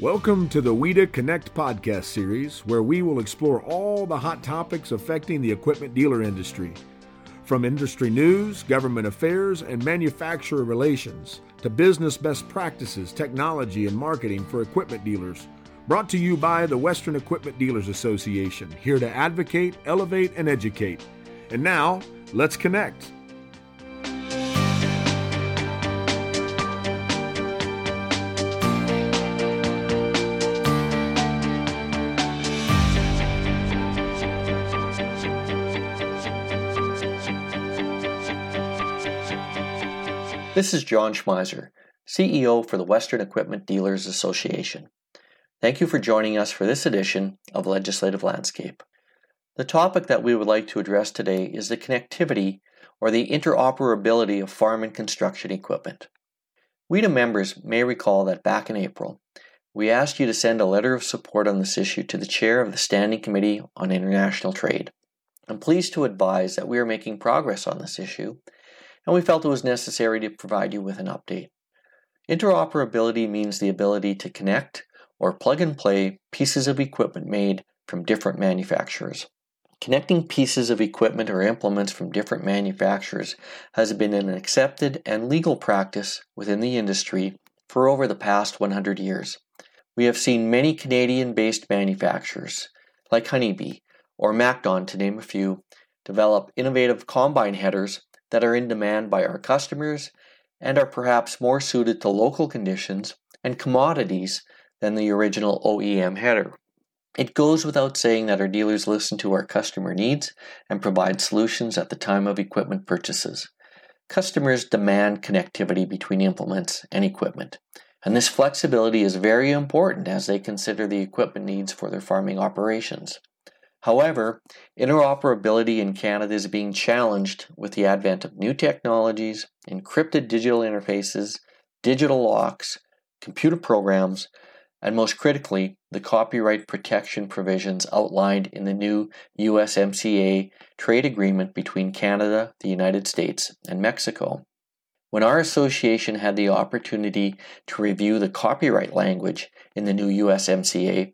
Welcome to the WEDA Connect podcast series, where we will explore all the hot topics affecting the equipment dealer industry. From industry news, government affairs, and manufacturer relations to business best practices, technology, and marketing for equipment dealers. Brought to you by the Western Equipment Dealers Association, here to advocate, elevate, and educate. And now, let's connect. This is John Schmeiser, CEO for the Western Equipment Dealers Association. Thank you for joining us for this edition of Legislative Landscape. The topic that we would like to address today is the connectivity or the interoperability of farm and construction equipment. WEDA members may recall that back in April, we asked you to send a letter of support on this issue to the chair of the Standing Committee on International Trade. I'm pleased to advise that we are making progress on this issue and we felt it was necessary to provide you with an update. Interoperability means the ability to connect or plug and play pieces of equipment made from different manufacturers. Connecting pieces of equipment or implements from different manufacturers has been an accepted and legal practice within the industry for over the past 100 years. We have seen many Canadian based manufacturers, like Honeybee or MacDon to name a few, develop innovative combine headers that are in demand by our customers and are perhaps more suited to local conditions and commodities than the original OEM header. It goes without saying that our dealers listen to our customer needs and provide solutions at the time of equipment purchases. Customers demand connectivity between implements and equipment, and this flexibility is very important as they consider the equipment needs for their farming operations. However, interoperability in Canada is being challenged with the advent of new technologies, encrypted digital interfaces, digital locks, computer programs, and most critically, the copyright protection provisions outlined in the new USMCA trade agreement between Canada, the United States, and Mexico. When our association had the opportunity to review the copyright language in the new USMCA,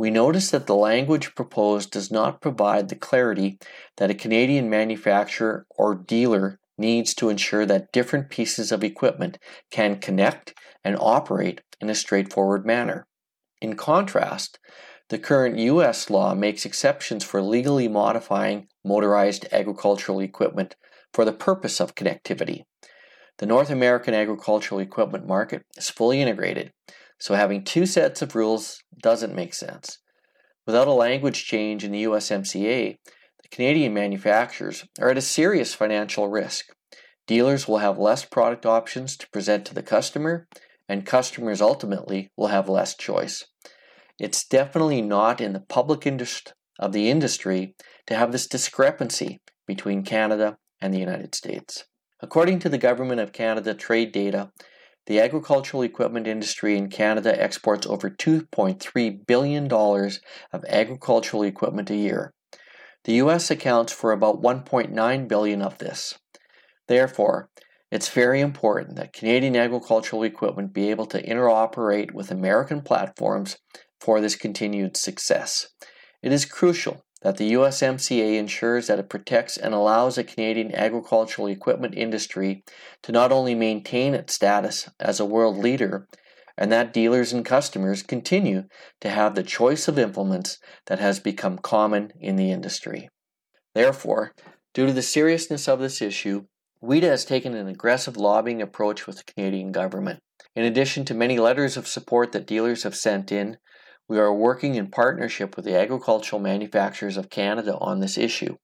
we notice that the language proposed does not provide the clarity that a Canadian manufacturer or dealer needs to ensure that different pieces of equipment can connect and operate in a straightforward manner. In contrast, the current U.S. law makes exceptions for legally modifying motorized agricultural equipment for the purpose of connectivity. The North American agricultural equipment market is fully integrated, so having two sets of rules doesn't make sense. Without a language change in the USMCA, the Canadian manufacturers are at a serious financial risk. Dealers will have less product options to present to the customer, and customers ultimately will have less choice. It's definitely not in the public interest of the industry to have this discrepancy between Canada and the United States. According to the Government of Canada trade data, the agricultural equipment industry in Canada exports over $2.3 billion of agricultural equipment a year. The US accounts for about 1.9 billion of this. Therefore, it's very important that Canadian agricultural equipment be able to interoperate with American platforms for this continued success. It is crucial that the USMCA ensures that it protects and allows the Canadian agricultural equipment industry to not only maintain its status as a world leader, and that dealers and customers continue to have the choice of implements that has become common in the industry. Therefore, due to the seriousness of this issue, WEDA has taken an aggressive lobbying approach with the Canadian government. In addition to many letters of support that dealers have sent in, we are working in partnership with the Agricultural Manufacturers of Canada on this issue.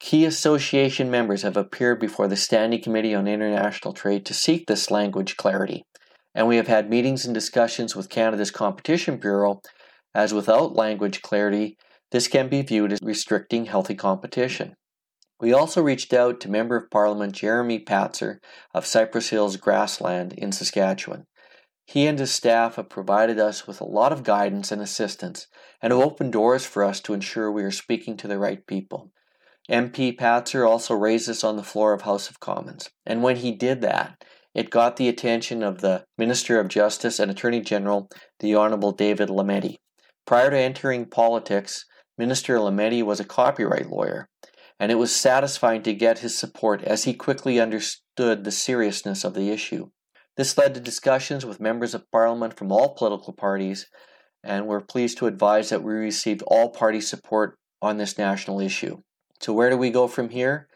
Key association members have appeared before the Standing Committee on International Trade to seek this language clarity, and we have had meetings and discussions with Canada's Competition Bureau, as without language clarity, this can be viewed as restricting healthy competition. We also reached out to Member of Parliament Jeremy Patzer of Cypress Hills Grassland in Saskatchewan. He and his staff have provided us with a lot of guidance and assistance and have opened doors for us to ensure we are speaking to the right people. MP Patzer also raised this on the floor of House of Commons, and when he did that, it got the attention of the Minister of Justice and Attorney General, the Honorable David Lametti. Prior to entering politics, Minister Lametti was a copyright lawyer, and it was satisfying to get his support as he quickly understood the seriousness of the issue. This led to discussions with members of parliament from all political parties, and we're pleased to advise that we received all party support on this national issue. So, where do we go from here?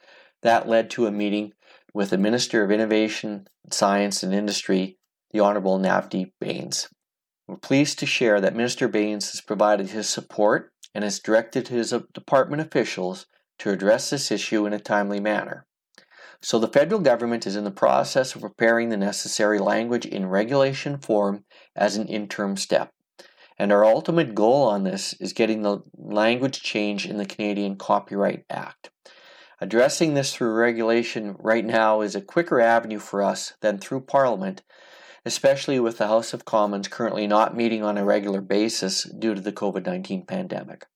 That led to a meeting with the Minister of Innovation, Science and Industry, the Honorable Navdeep Bains. We're pleased to share that Minister Bains has provided his support and has directed his uh, department officials to address this issue in a timely manner. So, the federal government is in the process of preparing the necessary language in regulation form as an interim step. And our ultimate goal on this is getting the language change in the Canadian Copyright Act. Addressing this through regulation right now is a quicker avenue for us than through Parliament, especially with the House of Commons currently not meeting on a regular basis due to the COVID 19 pandemic.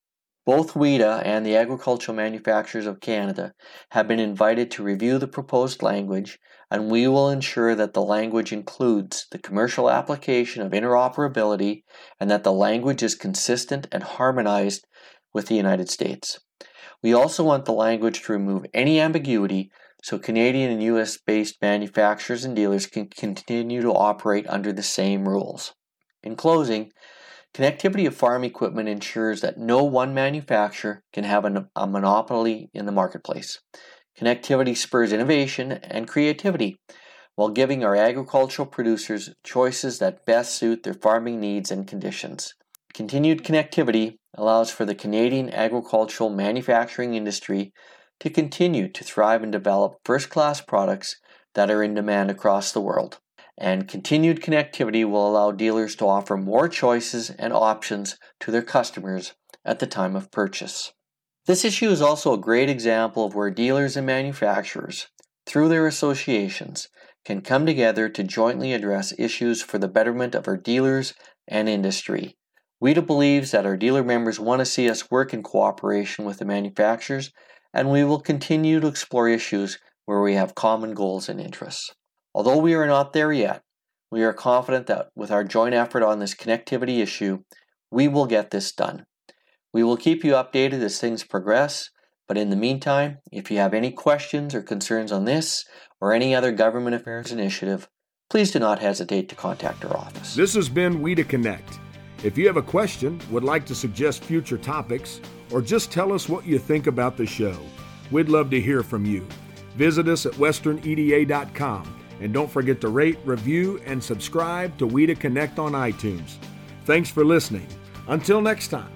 Both WEDA and the Agricultural Manufacturers of Canada have been invited to review the proposed language, and we will ensure that the language includes the commercial application of interoperability and that the language is consistent and harmonized with the United States. We also want the language to remove any ambiguity so Canadian and US based manufacturers and dealers can continue to operate under the same rules. In closing, connectivity of farm equipment ensures that no one manufacturer can have a, monopoly in the marketplace. Connectivity spurs innovation and creativity while giving our agricultural producers choices that best suit their farming needs and conditions. Continued connectivity allows for the Canadian agricultural manufacturing industry to continue to thrive and develop first class products that are in demand across the world. And continued connectivity will allow dealers to offer more choices and options to their customers at the time of purchase. This issue is also a great example of where dealers and manufacturers, through their associations, can come together to jointly address issues for the betterment of our dealers and industry WEDA believes that our dealer members want to see us work in cooperation with the manufacturers, and we will continue to explore issues where we have common goals and interests. Although we are not there yet, we are confident that with our joint effort on this connectivity issue, we will get this done. We will keep you updated as things progress, but in the meantime, if you have any questions or concerns on this or any other government affairs initiative, please do not hesitate to contact our office. This has been WEDA Connect. If you have a question, would like to suggest future topics, or just tell us what you think about the show, we'd love to hear from you. Visit us at westerneda.com and don't forget to rate, review, and subscribe to WEDA Connect on iTunes. Thanks for listening. Until next time.